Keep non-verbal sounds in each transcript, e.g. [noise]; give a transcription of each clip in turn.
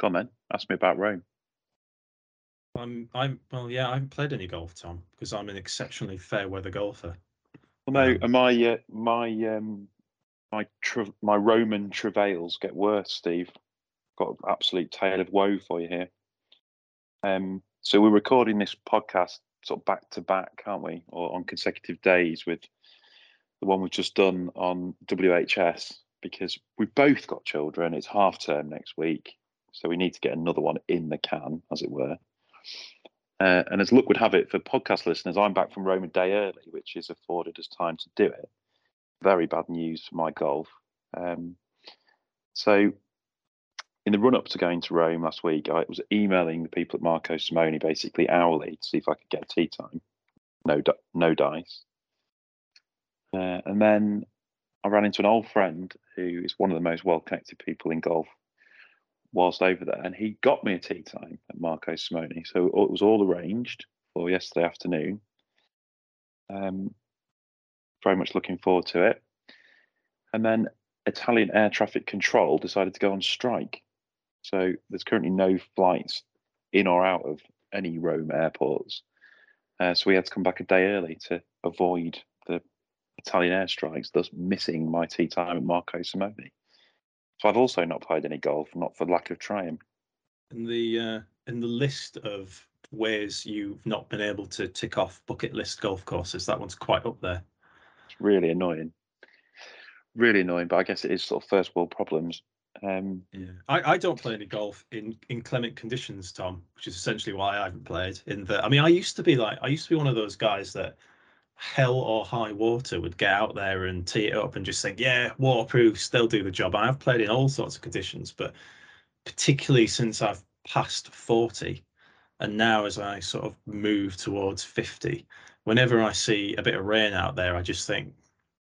Go on then. Ask me about Rome. I'm I'm well, yeah. I haven't played any golf, Tom, because I'm an exceptionally fair weather golfer. Well, no, Um, my uh, my um my tra- my Roman travails get worse, Steve. Got an absolute tale of woe for you here. Um, so we're recording this podcast sort of back to back, aren't we, or on consecutive days with the one we've just done on WHS because we've both got children. It's half term next week, so we need to get another one in the can, as it were. Uh, and as luck would have it for podcast listeners, I'm back from Rome a day early, which has afforded us time to do it. Very bad news for my golf. Um, so, in the run up to going to Rome last week, I was emailing the people at Marco Simone basically hourly to see if I could get a tee time. No, no dice. Uh, and then I ran into an old friend who is one of the most well connected people in golf whilst over there, and he got me a tee time at Marco Simone. So it was all arranged for yesterday afternoon. Um, very much looking forward to it. And then Italian air traffic control decided to go on strike. So there's currently no flights in or out of any Rome airports. Uh, so we had to come back a day early to avoid the Italian airstrikes, thus missing my tee time at Marco Simone. So I've also not played any golf, not for lack of trying. In the uh, in the list of ways you've not been able to tick off bucket list golf courses, that one's quite up there. It's really annoying. Really annoying, but I guess it is sort of first world problems. Um, Yeah, I, I don't play any golf in inclement conditions, Tom, which is essentially why I haven't played. In the, I mean, I used to be like, I used to be one of those guys that hell or high water would get out there and tee it up and just think, yeah, waterproofs, they'll do the job. I've played in all sorts of conditions, but particularly since I've passed 40 and now as I sort of move towards 50, whenever I see a bit of rain out there, I just think,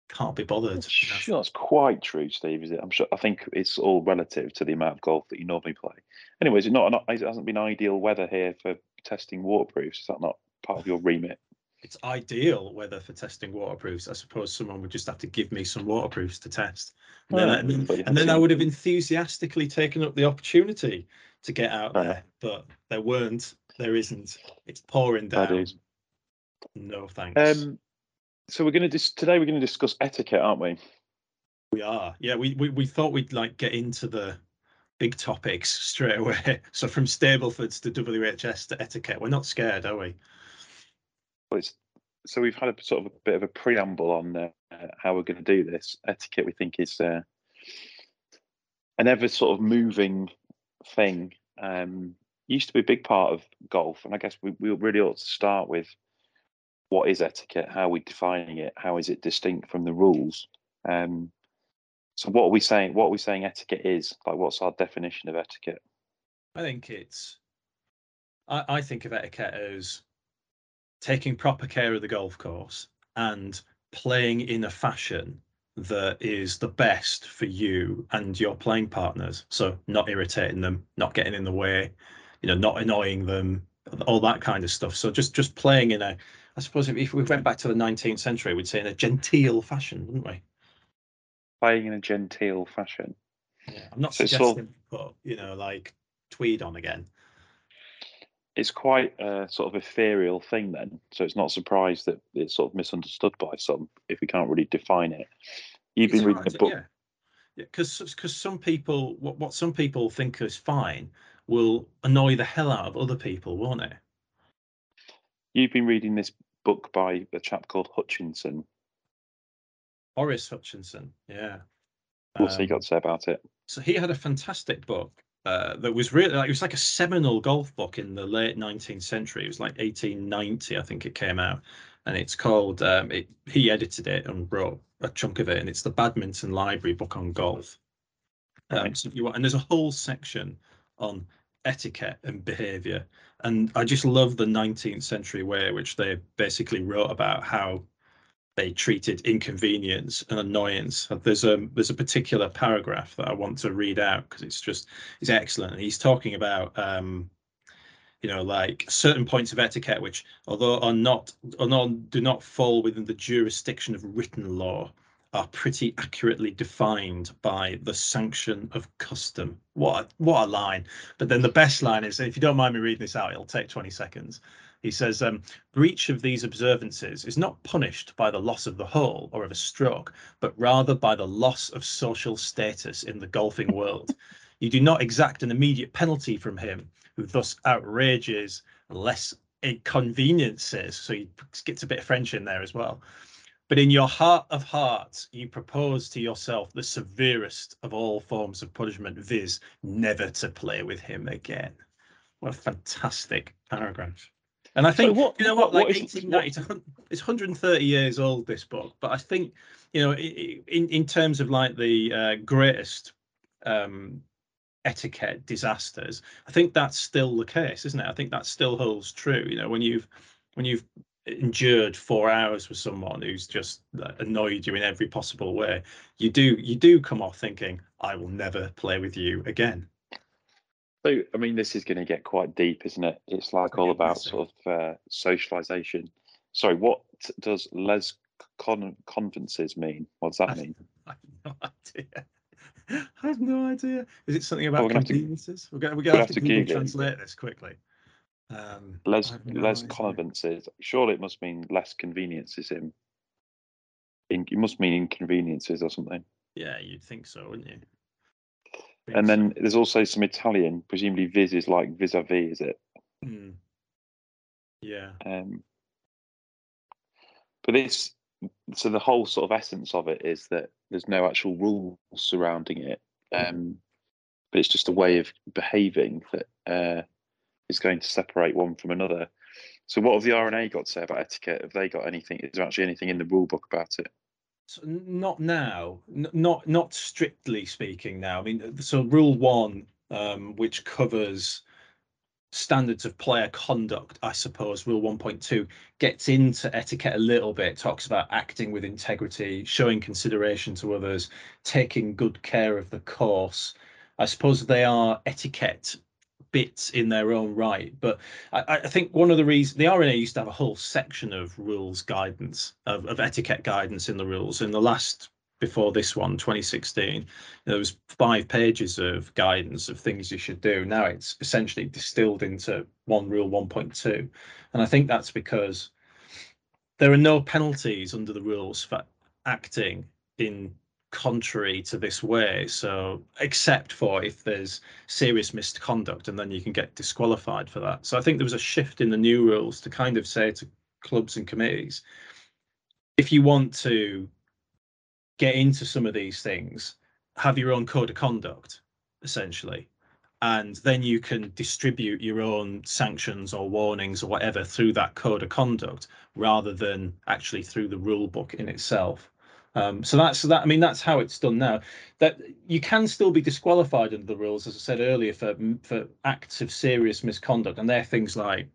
can't be bothered. know? sure, that's quite true, Steve. Is it? I'm sure. I think it's all relative to the amount of golf that you normally play. Anyways, it's not. It hasn't been ideal weather here for testing waterproofs. Is that not part of your remit? It's ideal weather for testing waterproofs. I suppose someone would just have to give me some waterproofs to test. And then, Yeah, I, and then- but and then I would have enthusiastically taken up the opportunity to get out there, but there weren't, there isn't. It's pouring That down. is. No thanks. Um, so we're going to dis- today. We're going to discuss etiquette, aren't we? we are. Yeah, we, we we thought we'd like get into the big topics straight away. [laughs] So from Stablefords to WHS to etiquette, we're not scared, are we? Well, it's so we've had a sort of a bit of a preamble on uh, how we're going to do this. Etiquette, we think, is uh, an ever sort of moving thing. Um, used to be a big part of golf, and I guess we, we really ought to start with what is etiquette, how are we defining it, how is it distinct from the rules. Um, so, what are we saying? What are we saying etiquette is? Like, what's our definition of etiquette? I think it's. I, I think of etiquette as taking proper care of the golf course and playing in a fashion that is the best for you and your playing partners. So not irritating them, not getting in the way, you know, not annoying them, all that kind of stuff. So just just playing in a, I suppose if, we went back to the 19th century, we'd say in a genteel fashion, wouldn't we? Playing in a genteel fashion. Yeah. I'm not So it's sort of- suggesting put, you know, like tweed on again. It's quite a sort of ethereal thing then so it's not a surprise that it's sort of misunderstood by some if we can't really define it. You've been reading hard a book Yeah, because because some people what what some people think is fine will annoy the hell out of other people, won't it? you've been reading this book by a chap called hutchinson. Horace Hutchinson, yeah. what's he Um, got to say about it? So he had a fantastic book uh, that was really like it was like a seminal golf book in the late 19th century. It was like 1890, I think it came out, and it's called. Um, it, he edited it and wrote a chunk of it, and it's the Badminton Library book on golf. Um, so you and there's a whole section on etiquette and behaviour, and I just love the 19th century way which they basically wrote about how they treated inconvenience and annoyance. There's a there's a particular paragraph that I want to read out because it's just it's excellent. And he's talking about um, you know like certain points of etiquette which although are not although do not fall within the jurisdiction of written law are pretty accurately defined by the sanction of custom. What a, what a line! But then the best line is, if you don't mind me reading this out, it'll take 20 seconds. He says, um, breach of these observances is not punished by the loss of the hole or of a stroke, but rather by the loss of social status in the golfing world. You do not exact an immediate penalty from him who thus outrages less inconveniences. So he gets a bit of French in there as well. But in your heart of hearts, you propose to yourself the severest of all forms of punishment, viz., never to play with him again. What a fantastic paragraph. And I think, so what, you know what, like what is, 1890, it's 130 years old, this book, but I think, you know, in, in terms of like the uh, greatest um, etiquette disasters, I think that's still the case, isn't it? I think that still holds true. You know, when you've, when you've endured four hours with someone who's just annoyed you in every possible way, you do, you do come off thinking, I will never play with you again. So, I mean, this is going to get quite deep, isn't it? It's like all about sort of uh, socialization. Sorry, what does les con- convences mean? What does that mean? [laughs] I have no idea. [laughs] I have no idea. Is it something about oh, we're conveniences? We're going, we're going to have to, Google, Google translate this quickly. Um, les no les convences. Surely it must mean less conveniences. In, in it must mean inconveniences or something. Yeah, you'd think so, wouldn't you? And then there's also some Italian, presumably vis is like vis-a-vis, is it? Mm. Yeah. Um, but it's so the whole sort of essence of it is that there's no actual rules surrounding it, um, but it's just a way of behaving that uh, is going to separate one from another. So, what have the R&A got to say about etiquette? Have they got anything? Is there actually anything in the rule book about it? Not now, not not strictly speaking. Now, I mean, so rule one, um, which covers standards of player conduct, I suppose, rule 1.2 gets into etiquette a little bit, talks about acting with integrity, showing consideration to others, taking good care of the course. I suppose they are etiquette bits in their own right. But I, I, think one of the reasons the R&A used to have a whole section of rules guidance, of, of etiquette guidance in the rules. In the last, before this one, 2016, there was five pages of guidance of things you should do. Now it's essentially distilled into one rule 1.2. And I think that's because there are no penalties under the rules for acting in contrary to this way. So, except for if there's serious misconduct, and then you can get disqualified for that. So, I think there was a shift in the new rules to kind of say to clubs and committees if you want to get into some of these things, have your own code of conduct, essentially. And then you can distribute your own sanctions or warnings or whatever through that code of conduct rather than actually through the rule book in itself. Um, so that's that. I mean, that's how it's done now. That you can still be disqualified under the rules, as I said earlier, for for acts of serious misconduct, and they're things like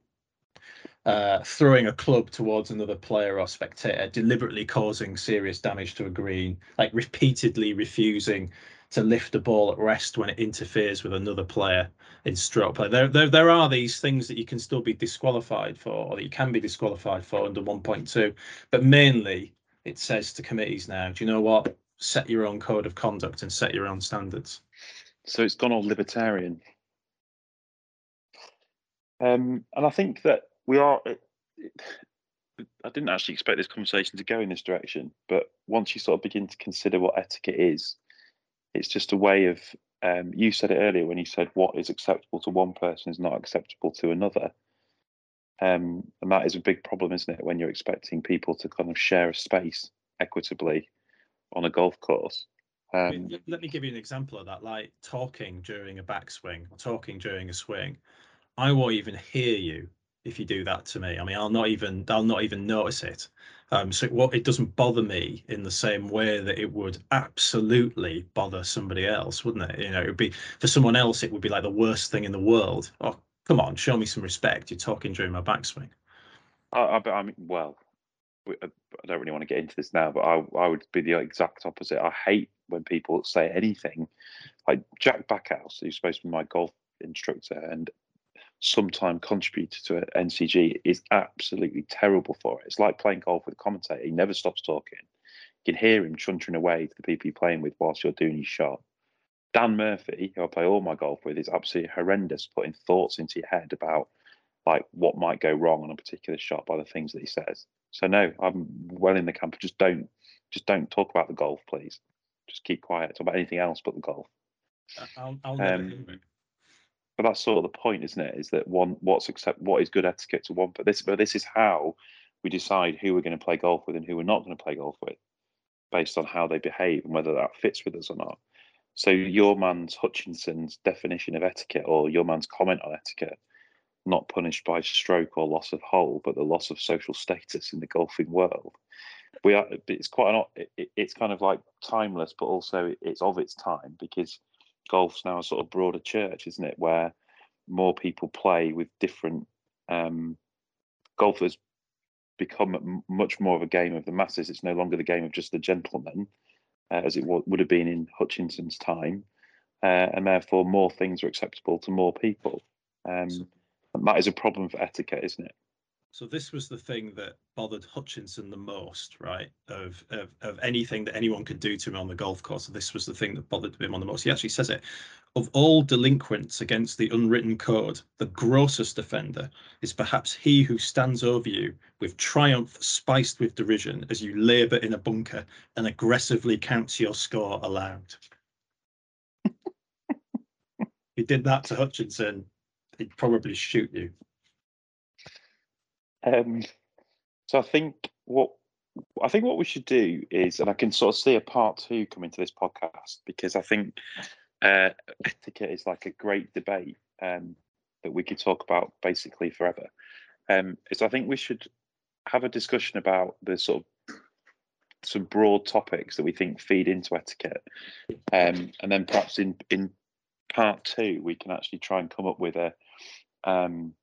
uh, throwing a club towards another player or spectator, deliberately causing serious damage to a green, like repeatedly refusing to lift a ball at rest when it interferes with another player in stroke play. There, there, there are these things that you can still be disqualified for, or that you can be disqualified for under 1.2, but mainly it says to committees now, do you know what? Set your own code of conduct and set your own standards. So it's gone all libertarian. Um, and I think that we are. It, it, I didn't actually expect this conversation to go in this direction, but once you sort of begin to consider what etiquette is, it's just a way of. Um, you said it earlier when you said what is acceptable to one person is not acceptable to another. Um, and that is a big problem, isn't it, when you're expecting people to kind of share a space equitably on a golf course. Um, let me give you an example of that, like talking during a backswing or talking during a swing. I won't even hear you if you do that to me. I mean, I'll not even I'll not even notice it. Um, so what it doesn't bother me in the same way that it would absolutely bother somebody else, wouldn't it? You know, it would be for someone else, it would be like the worst thing in the world. Oh, come on, show me some respect. You're talking during my backswing. I, I, I mean, well, uh, I don't really want to get into this now, but I, I would be the exact opposite. I hate when people say anything like Jack Backhouse, who's supposed to be my golf instructor and sometime contributor to NCG, is absolutely terrible for it. It's like playing golf with a commentator. He never stops talking. You can hear him chuntering away to the people you're playing with whilst you're doing your shot. Dan Murphy, who I play all my golf with, is absolutely horrendous putting thoughts into your head about like what might go wrong on a particular shot by the things that he says. So no, I'm well in the camp. Just don't, just don't talk about the golf, please. Just keep quiet. Talk about anything else but the golf. I'll, I'll never Um, hear it. But that's sort of the point, isn't it? Is that one what's accept what is good etiquette to one. But this, but this is how we decide who we're going to play golf with and who we're not going to play golf with, based on how they behave and whether that fits with us or not. So your man's Hutchinson's definition of etiquette, or your man's comment on etiquette, not punished by stroke or loss of hole, but the loss of social status in the golfing world. We are. It's quite an. it- it- It's kind of like timeless, but also it's of its time because golf's now a sort of broader church, isn't it? Where more people play with different. Um, golf has become much more of a game of the masses. It's no longer the game of just the gentlemen, uh, as it wa- would have been in Hutchinson's time, uh, and therefore more things are acceptable to more people. Um, and that is a problem for etiquette, isn't it? So this was the thing that bothered Hutchinson the most, right? Of, of of anything that anyone could do to him on the golf course. This was the thing that bothered him on the most. He actually says it. Of all delinquents against the unwritten code, the grossest offender is perhaps he who stands over you with triumph spiced with derision as you labour in a bunker and aggressively counts your score aloud. [laughs] he did that to Hutchinson, he'd probably shoot you. Um, so I think what I think what we should do is, and I can sort of see a part two coming to this podcast because I think uh, etiquette is like a great debate um, that we could talk about basically forever. Um, is I think we should have a discussion about the sort of some broad topics that we think feed into etiquette, um, and then perhaps in in part two we can actually try and come up with a um,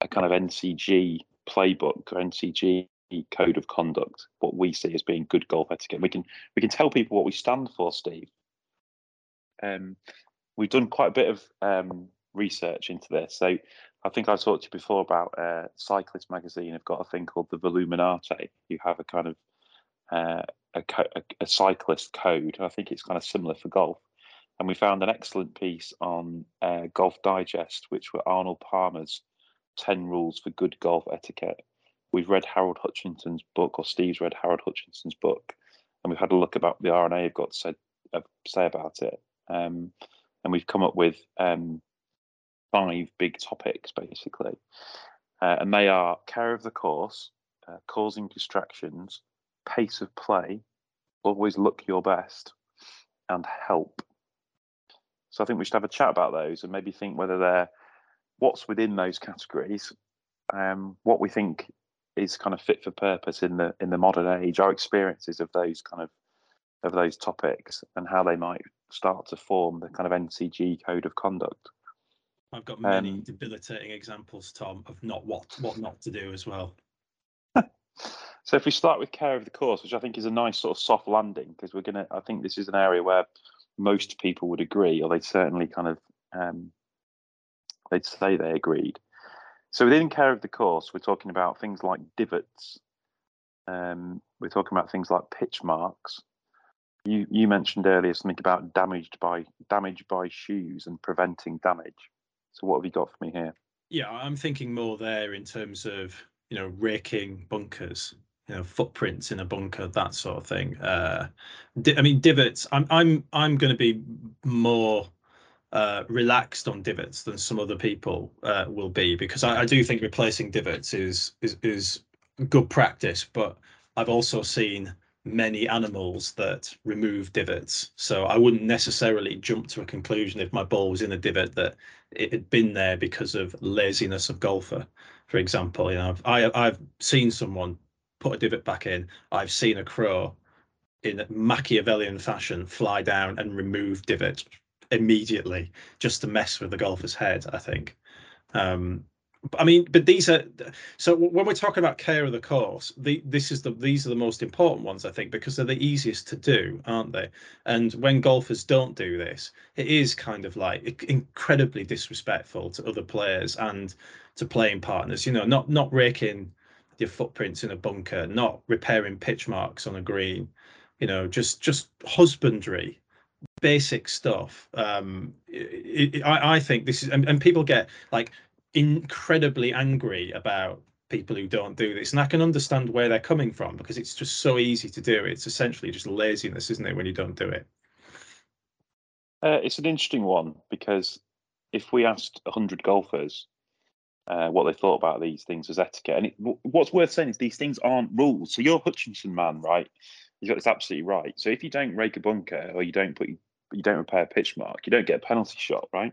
a kind of NCG playbook or NCG code of conduct, what we see as being good golf etiquette. We can we can tell people what we stand for, Steve. Um, we've done quite a bit of um, research into this. So I think I talked to you before about uh, Cyclist magazine have got a thing called the Velominati. You have a kind of uh, a, co- a, a cyclist code. I think it's kind of similar for golf. And we found an excellent piece on uh, Golf Digest, which were Arnold Palmer's 10 rules for good golf etiquette. We've read Harold Hutchinson's book, or Steve's read Harold Hutchinson's book, and we've had a look about the R&A have got to say, uh, say about it. Um, and we've come up with um, five big topics, basically. Uh, and they are care of the course, uh, causing distractions, pace of play, always look your best, and help. So I think we should have a chat about those and maybe think whether they're what's within those categories, um, what we think is kind of fit for purpose in the in the modern age, our experiences of those kind of of those topics, and how they might start to form the kind of NCG code of conduct. I've got many Um, debilitating examples, Tom, of not what what not to do as well. [laughs] So if we start with care of the course, which I think is a nice sort of soft landing, because we're gonna, I think this is an area where most people would agree, or they'd certainly kind of, um, they'd say they agreed. So within care of the course, we're talking about things like divots. Um, we're talking about things like pitch marks. You you mentioned earlier something about damaged by damage by shoes and preventing damage. So what have you got for me here? Yeah, I'm thinking more there in terms of you know raking bunkers, you know footprints in a bunker, that sort of thing. Uh, di- I mean divots. I'm I'm I'm going to be more uh, relaxed on divots than some other people uh, will be because I, I do think replacing divots is is is good practice, but I've also seen many animals that remove divots. So I wouldn't necessarily jump to a conclusion if my ball was in a divot that it had been there because of laziness of golfer, for example. You know, I've, I, I've seen someone put a divot back in. I've seen a crow in Machiavellian fashion fly down and remove divot immediately just to mess with the golfer's head. I think. Um, I mean, but these are so when we're talking about care of the course, the this is the these are the most important ones I think because they're the easiest to do, aren't they? And when golfers don't do this, it is kind of like incredibly disrespectful to other players and to playing partners. You know, not not raking your footprints in a bunker, not repairing pitch marks on a green. You know, just just husbandry, basic stuff. Um, it, it, I, I think this is, and, and people get like incredibly angry about people who don't do this and i can understand where they're coming from because it's just so easy to do it's essentially just laziness isn't it when you don't do it uh, it's an interesting one because if we asked 100 golfers uh, what they thought about these things as etiquette, and it, what's worth saying is these things aren't rules. So you're Hutchinson man, right? You got this absolutely right. So if you don't rake a bunker or you don't put you don't repair a pitch mark, you don't get a penalty shot, right?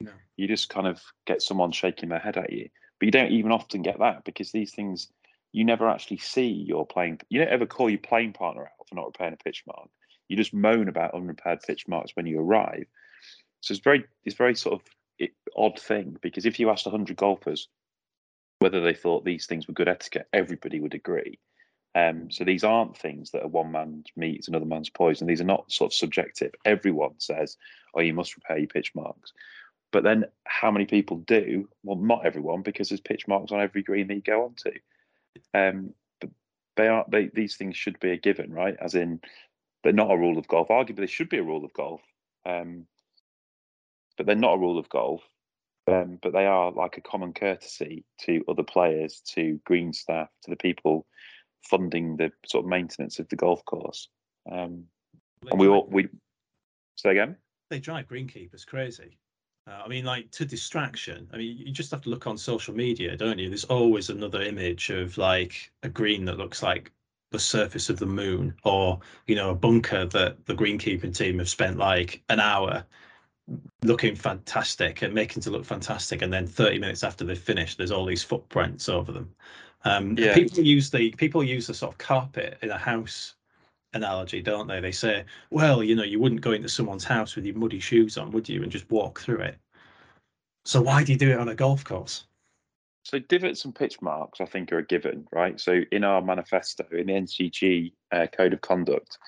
No. You just kind of get someone shaking their head at you. But you don't even often get that because these things you never actually see your playing. You don't ever call your playing partner out for not repairing a pitch mark. You just moan about unrepaired pitch marks when you arrive. So it's very, it's very sort of odd thing because if you asked 100 golfers whether they thought these things were good etiquette, everybody would agree. Um, so these aren't things that are one man's meat another man's poison. These are not sort of subjective. Everyone says, "Oh, you must repair your pitch marks." But then, how many people do? Well, not everyone, because there's pitch marks on every green that you go onto. Um, but they are they, these things should be a given, right? As in, they're not a rule of golf. Arguably, they should be a rule of golf, um, but they're not a rule of golf. Um, but they are like a common courtesy to other players, to green staff, to the people funding the sort of maintenance of the golf course. Um, and we all we say again. They drive greenkeepers crazy. Uh, I mean, like to distraction. I mean, you just have to look on social media, don't you? There's always another image of like a green that looks like the surface of the moon or you know a bunker that the greenkeeping team have spent like an hour looking fantastic and making to look fantastic and then 30 minutes after they've finished there's all these footprints over them um, yeah. people use the people use the sort of carpet in a house analogy don't they they say well you know you wouldn't go into someone's house with your muddy shoes on would you and just walk through it so why do you do it on a golf course so divots and pitch marks, I think, are a given, right? So in our manifesto, in the NCG uh, Code of Conduct,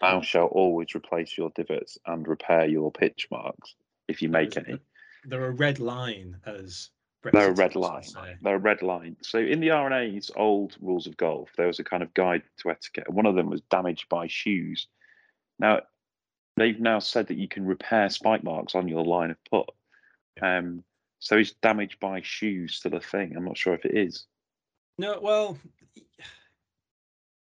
thou shalt always replace your divots and repair your pitch marks if you make any. They're a red line, as A red line. They're a red line. So in the R&A's old rules of golf, there was a kind of guide to etiquette. One of them was damage by shoes. Now they've now said that you can repair spike marks on your line of putt. Um, so is damage by shoes still a thing? I'm not sure if it is. No, well,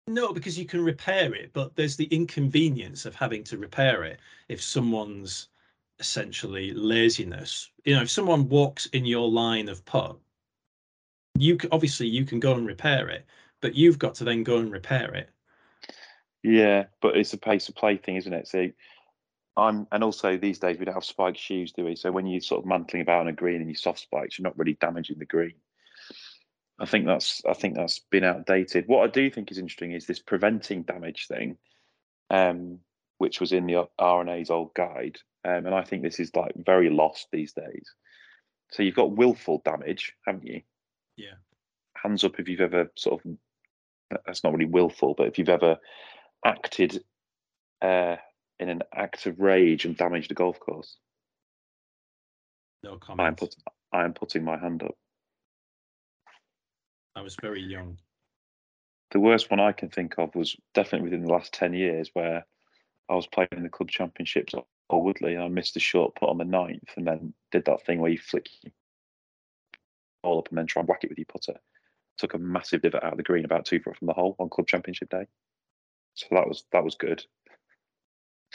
no, because you can repair it, but there's the inconvenience of having to repair it if someone's essentially laziness. You know, if someone walks in your line of putt, you can, obviously you can go and repair it, but you've got to then go and repair it. Yeah, but it's a pace of play thing, isn't it? So I'm, and also these days we don't have spike shoes, do we? So when you're sort of mantling about on a green and you soft spikes, you're not really damaging the green. I think that's I think that's been outdated. What I do think is interesting is this preventing damage thing, um, which was in the R&A's old guide, um, and I think this is like very lost these days. So you've got willful damage, haven't you? Yeah. Hands up if you've ever sort of that's not really willful, but if you've ever acted uh, in an act of rage and damaged a golf course? No comment. I am, put, I am putting my hand up. I was very young. The worst one I can think of was definitely within the last 10 years where I was playing in the club championships at Woodley and I missed a short put on the ninth and then did that thing where you flick all up and then try and whack it with your putter. Took a massive divot out of the green about two foot from the hole on club championship day. So that was that was good.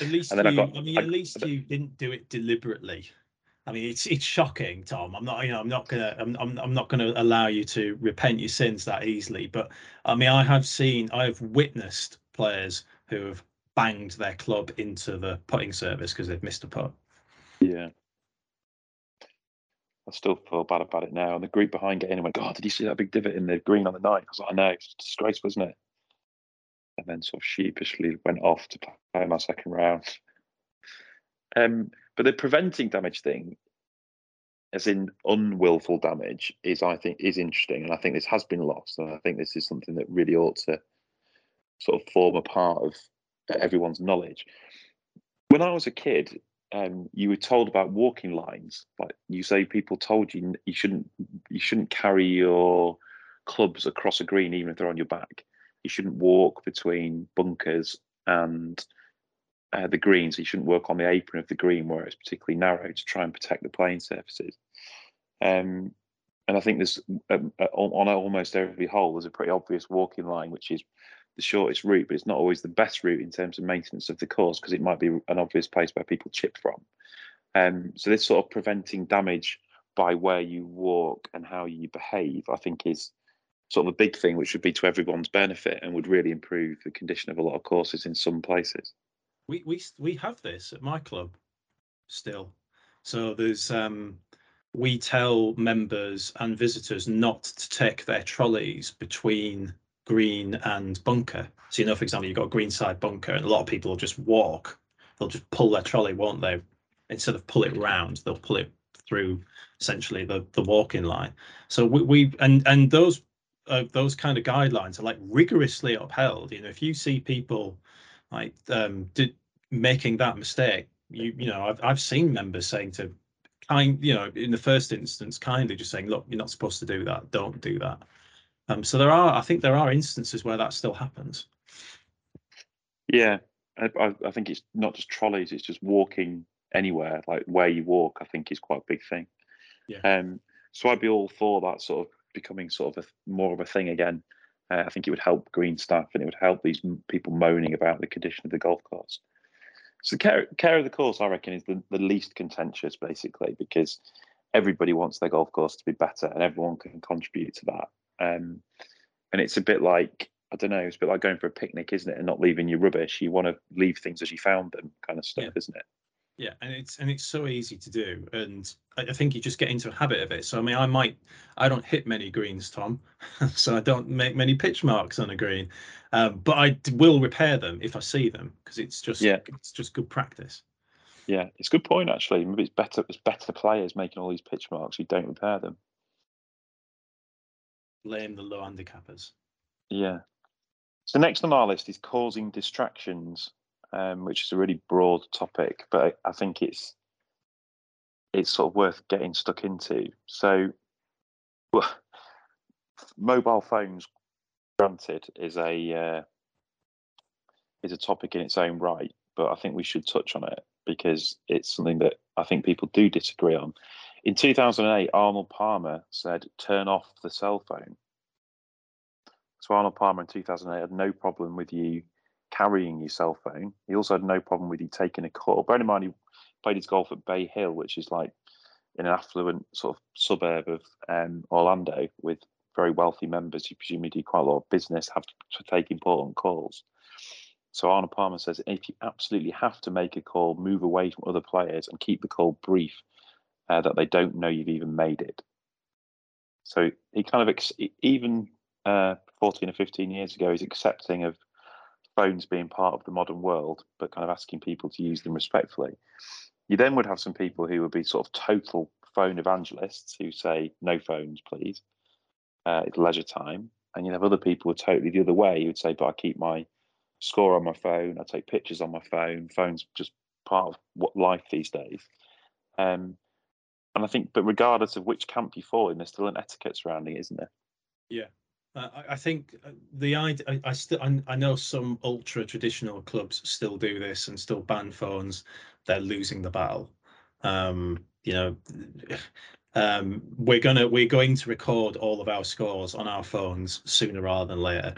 At least you, I, got, I mean, I, at least you didn't do it deliberately. I mean, it's it's shocking, Tom. I'm not, you know, I'm not gonna, I'm, I'm, I'm not gonna allow you to repent your sins that easily. But I mean, I have seen, I have witnessed players who have banged their club into the putting service because they've missed a putt. Yeah. I still feel bad about it now. And the group behind getting in went, God, did you see that big divot in the green on the night? I was like, I know, it's disgraceful, isn't it? and then sort of sheepishly went off to play my second round. Um, but the preventing damage thing, as in unwillful damage, is I think is interesting, and I think this has been lost, and I think this is something that really ought to sort of form a part of everyone's knowledge. When I was a kid, um, you were told about walking lines. Like you say, people told you you shouldn't you shouldn't carry your clubs across a green, even if they're on your back. You shouldn't walk between bunkers and uh, the greens. You shouldn't work on the apron of the green where it's particularly narrow to try and protect the playing surfaces. Um, and I think there's um, uh, on almost every hole there's a pretty obvious walking line, which is the shortest route, but it's not always the best route in terms of maintenance of the course because it might be an obvious place where people chip from. Um, so this sort of preventing damage by where you walk and how you behave, I think, is sort of a big thing, which would be to everyone's benefit and would really improve the condition of a lot of courses in some places. We we we have this at my club still. So there's um, we tell members and visitors not to take their trolleys between green and bunker. So you know, for example, you've got a green side bunker, and a lot of people will just walk. They'll just pull their trolley, won't they? Instead of pull it round, they'll pull it through essentially the the walking line. So we, we and and those uh, those kind of guidelines are like rigorously upheld. You know, if you see people like um, did, making that mistake, you you know, I've I've seen members saying to kind, you know, in the first instance, kindly just saying, look, you're not supposed to do that. Don't do that. Um, so there are, I think, there are instances where that still happens. Yeah, I, I think it's not just trolleys; it's just walking anywhere, like where you walk. I think is quite a big thing. Yeah. Um, so I'd be all for that sort of becoming sort of a, more of a thing again. Uh, I think it would help green staff and it would help these people moaning about the condition of the golf course. So care, care of the course, I reckon, is the, the least contentious, basically, because everybody wants their golf course to be better and everyone can contribute to that. Um, and it's a bit like I don't know, it's a bit like going for a picnic, isn't it? And not leaving your rubbish. You want to leave things as you found them, kind of stuff, yeah. isn't it? Yeah, and it's and it's so easy to do, and I think you just get into a habit of it. So I mean, I might, I don't hit many greens, Tom, [laughs] so I don't make many pitch marks on a green, um, but I will repair them if I see them because it's just yeah. it's just good practice. Yeah, it's a good point actually. Maybe it's better it's better players making all these pitch marks who don't repair them. Blame the low handicappers. Yeah. So next on our list is causing distractions um, which is a really broad topic, but I, think it's it's sort of worth getting stuck into. So, well, mobile phones, granted, is a uh, is a topic in its own right, but I think we should touch on it because it's something that I think people do disagree on. In 2008, Arnold Palmer said, "Turn off the cell phone." So Arnold Palmer in 2008 had no problem with you carrying your cell phone. He also had no problem with you taking a call. Bear in mind, he played his golf at Bay Hill, which is like in an affluent sort of suburb of um, Orlando with very wealthy members who presumably do quite a lot of business, have to take important calls. So Arnold Palmer says if you absolutely have to make a call, move away from other players and keep the call brief, uh, that they don't know you've even made it. So he kind of ex- even uh, 14 or 15 years ago, he's accepting of phones being part of the modern world, but kind of asking people to use them respectfully. You then would have some people who would be sort of total phone evangelists who say, no phones, please. Uh, it's leisure time. And you'd have other people who are totally the other way. You would say, but I keep my score on my phone. I take pictures on my phone. Phone's just part of what life these days. Um, and I think, but regardless of which camp you fall in, there's still an etiquette surrounding it, isn't there? Yeah, uh, I think uh, the idea, I, I still I, I, know some ultra traditional clubs still do this and still ban phones. They're losing the battle. Um, you know, [sighs] um, we're gonna we're going to record all of our scores on our phones sooner rather than later.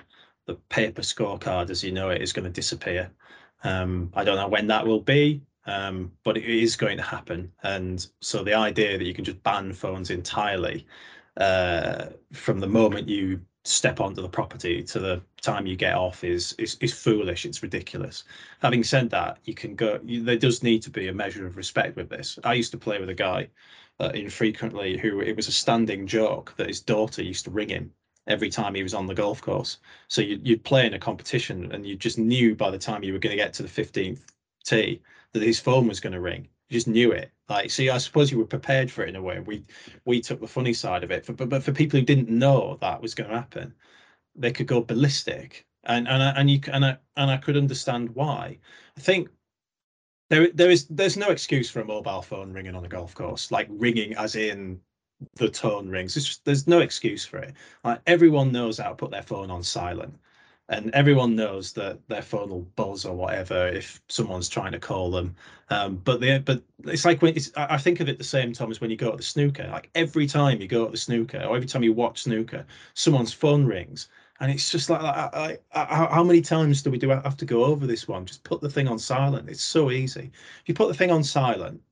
The paper scorecard, as you know it, is going to disappear. Um, I don't know when that will be, um, but it is going to happen. And so the idea that you can just ban phones entirely uh, from the moment you step onto the property to the time you get off is is, is foolish. It's ridiculous. Having said that you can go you, there does need to be a measure of respect with this. I used to play with a guy uh, infrequently who it was a standing joke that his daughter used to ring him every time he was on the golf course. So you, you'd play in a competition and you just knew by the time you were going to get to the 15th tee that his phone was going to ring you just knew it. Like, see, I suppose you were prepared for it in a way. We we took the funny side of it, for, but but for people who didn't know that was going to happen, they could go ballistic, and and and you and I and I could understand why. I think there there is there's no excuse for a mobile phone ringing on a golf course, like ringing as in the tone rings. Just there's no excuse for it. Like everyone knows how to put their phone on silent, and everyone knows that their phone will buzz or whatever if someone's trying to call them. Um, but they but it's like when it's, I think of it the same time as when you go to the snooker. Like every time you go to the snooker or every time you watch snooker, someone's phone rings. And it's just like, like, how many times do we do have to go over this one? Just put the thing on silent. It's so easy. If you put the thing on silent,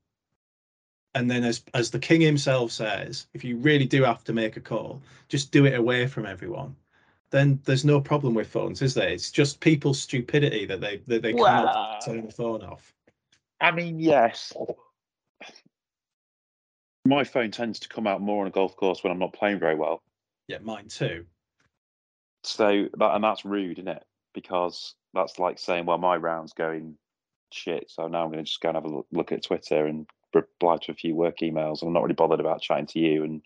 and then as as the king himself says if you really do have to make a call just do it away from everyone then there's no problem with phones is there? It's just people's stupidity that they that they well, can't turn the phone off. I mean yes. My phone tends to come out more on a golf course when i'm not playing very well. Yeah mine too. So that and that's rude isn't it? Because that's like saying well my round's going shit so now i'm going to just go and have a look at twitter and reply to a few work emails. I'm not really bothered about chatting to you and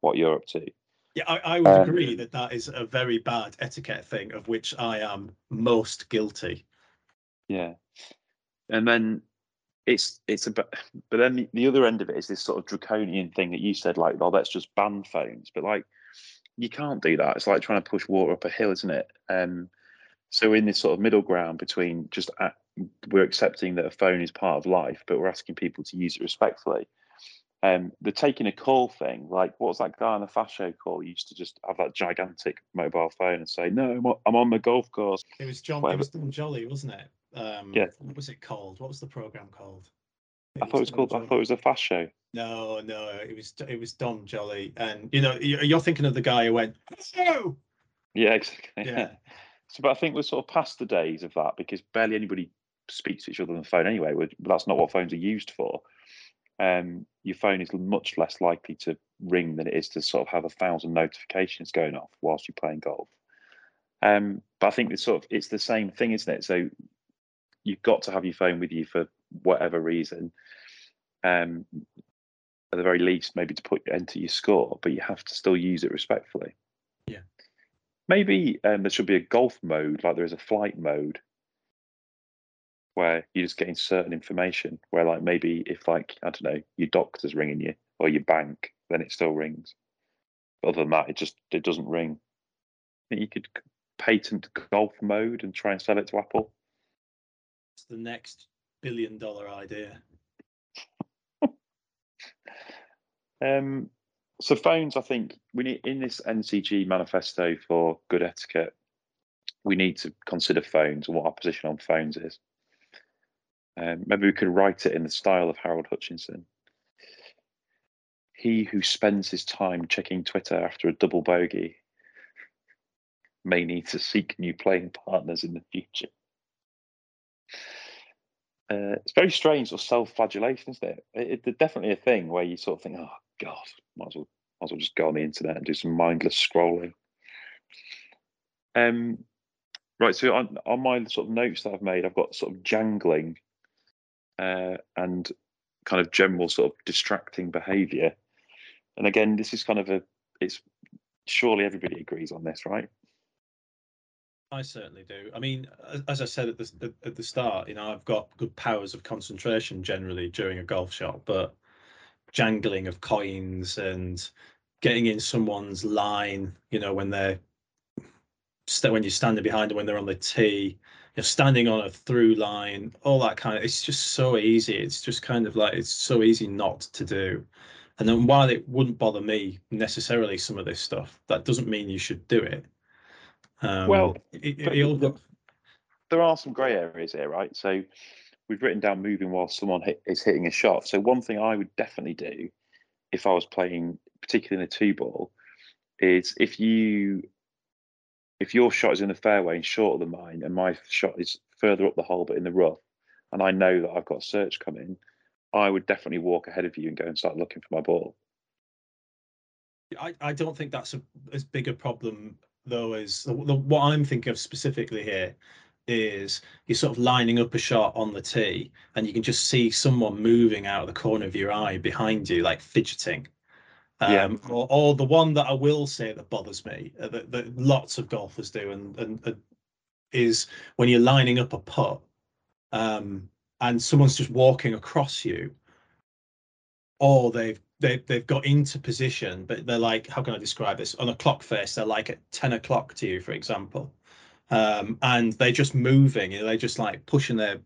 what you're up to. Yeah, I, I would um, agree that that is a very bad etiquette thing of which I am most guilty. Yeah, and then it's it's about, but then the, the other end of it is this sort of draconian thing that you said, like, oh, let's just ban phones. But like, you can't do that. It's like trying to push water up a hill, isn't it? Um, so in this sort of middle ground between just we're accepting that a phone is part of life, but we're asking people to use it respectfully. Um, the taking a call thing, like what was that guy on the fast show call? He used to just have that gigantic mobile phone and say, "No, I'm on the golf course." It was John. Whatever. It was Jolly, wasn't it? Um, yeah. What was it called? What was the program called? I thought it was called. Jolly. I thought it was a fast show. No, no, it was it was Dom Jolly, and you know you're thinking of the guy who went, "Oh." Yeah, exactly. Yeah. [laughs] So, but I think we're sort of past the days of that because barely anybody speaks to each other on the phone anyway. That's not what phones are used for. Um, your phone is much less likely to ring than it is to sort of have a thousand notifications going off whilst you're playing golf. Um, but I think it's sort of it's the same thing, isn't it? So you've got to have your phone with you for whatever reason. Um, at the very least, maybe to put enter your score, but you have to still use it respectfully. Yeah. Maybe um, there should be a golf mode, like there is a flight mode, where you're just getting certain information where like maybe if like i don't know your doctor's ringing you or your bank then it still rings. But other than that it just it doesn't ring. You could patent golf mode and try and sell it to apple. It's the next billion dollar idea. [laughs] Um so phones i think we need in this ncg manifesto for good etiquette we need to consider phones and what our position on phones is um, maybe we could write it in the style of Harold Hutchinson. He who spends his time checking Twitter after a double bogey may need to seek new playing partners in the future. Uh, it's very strange sort of self-flagellation, isn't it? it? It's definitely a thing where you sort of think, "Oh God, might as well, might as well just go on the internet and do some mindless scrolling." Um, right. So on, on my sort of notes that I've made, I've got sort of jangling uh, and kind of general sort of distracting behavior. And again, this is kind of a it's surely everybody agrees on this, right? I certainly do. I mean, as I said at the at the start, you know, I've got good powers of concentration generally during a golf shot, but jangling of coins and getting in someone's line, you know, when they're when you're standing behind them when they're on the tee, you're standing on a through line, all that kind of. It's just so easy. It's just kind of like it's so easy not to do. And then while it wouldn't bother me necessarily, some of this stuff, that doesn't mean you should do it. Um, well, it, it, there are some grey areas here, right? So we've written down moving while someone hit, is hitting a shot. So one thing I would definitely do if I was playing, particularly in a two ball, is if you if your shot is in the fairway and shorter than mine, and my shot is further up the hole but in the rough, and I know that I've got a search coming, I would definitely walk ahead of you and go and start looking for my ball. I, I don't think that's a, as big a problem though as the, the, what I'm thinking of specifically here is you're sort of lining up a shot on the tee and you can just see someone moving out of the corner of your eye behind you, like fidgeting. Um, yeah. Or, or, the one that I will say that bothers me, uh, that, that, lots of golfers do, and, and, is when you're lining up a putt, um, and someone's just walking across you, or they've they they've got into position, but they're like, how can I describe this? On a clock face, they're like at ten o'clock to you, for example, um, and they're just moving, and they're just like pushing their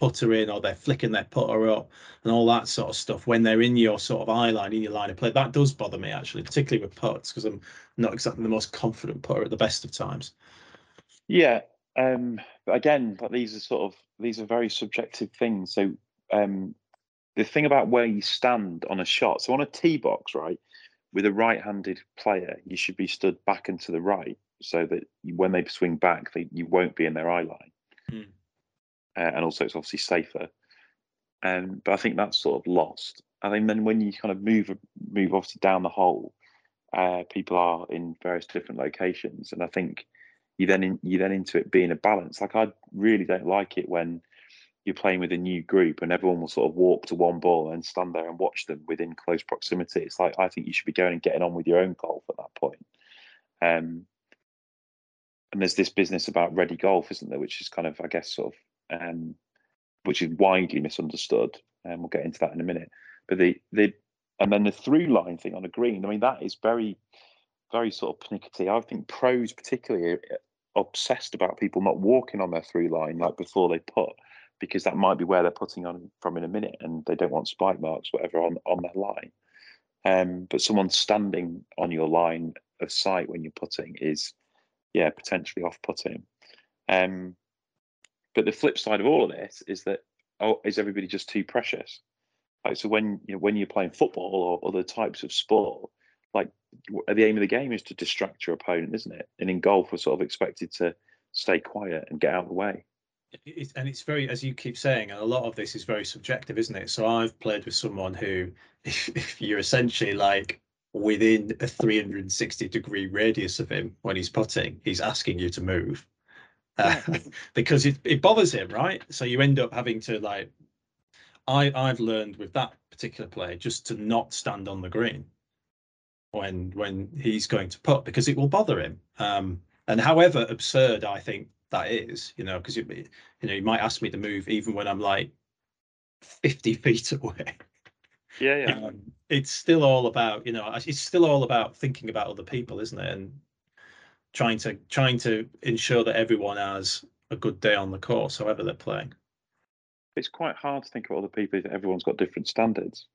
putter in, or they're flicking their putter up, and all that sort of stuff. When they're in your sort of eye line, in your line of play, that does bother me actually, particularly with putts, because I'm not exactly the most confident putter at the best of times. Yeah, um, but again, but these are sort of these are very subjective things. So um, the thing about where you stand on a shot, so on a tee box, right, with a right-handed player, you should be stood back and to the right, so that when they swing back, they, you won't be in their eye line. Uh, and also it's obviously safer. Um, but I think that's sort of lost. I think then when you kind of move move obviously down the hole, uh, people are in various different locations, and I think you then in, you then into it being a balance. Like I really don't like it when you're playing with a new group and everyone will sort of walk to one ball and stand there and watch them within close proximity. It's like I think you should be going and getting on with your own golf at that point. Um, and there's this business about ready golf, isn't there? Which is kind of, I guess, sort of, um, which is widely misunderstood, and we'll get into that in a minute. But the the and then the through line thing on the green, I mean, that is very, very sort of pernickety. I think pros particularly are obsessed about people not walking on their through line like before they put, because that might be where they're putting on from in a minute, and they don't want spike marks, whatever, on on their line. Um, but someone standing on your line of sight when you're putting is, yeah, potentially off-putting. Um, but the flip side of all of this is that oh, is everybody just too precious? Like so, when you know, when you're playing football or other types of sport, like the aim of the game is to distract your opponent, isn't it? And in golf, we're sort of expected to stay quiet and get out of the way. And it's very, as you keep saying, and a lot of this is very subjective, isn't it? So I've played with someone who, [laughs] if, if you're essentially like within a 360 degree radius of him when he's putting, he's asking you to move uh, [laughs] because it, it bothers him, right? So you end up having to like, I I've learned with that particular player just to not stand on the green when when he's going to put because it will bother him. Um, and however absurd I think that is, you know, because you you know you might ask me to move even when I'm like 50 [laughs] feet away. Yeah, yeah. Um, it's still all about you know it's still all about thinking about other people, isn't it? And trying to trying to ensure that everyone has a good day on the course, however they're playing. It's quite hard to think of other people. Everyone's got different standards.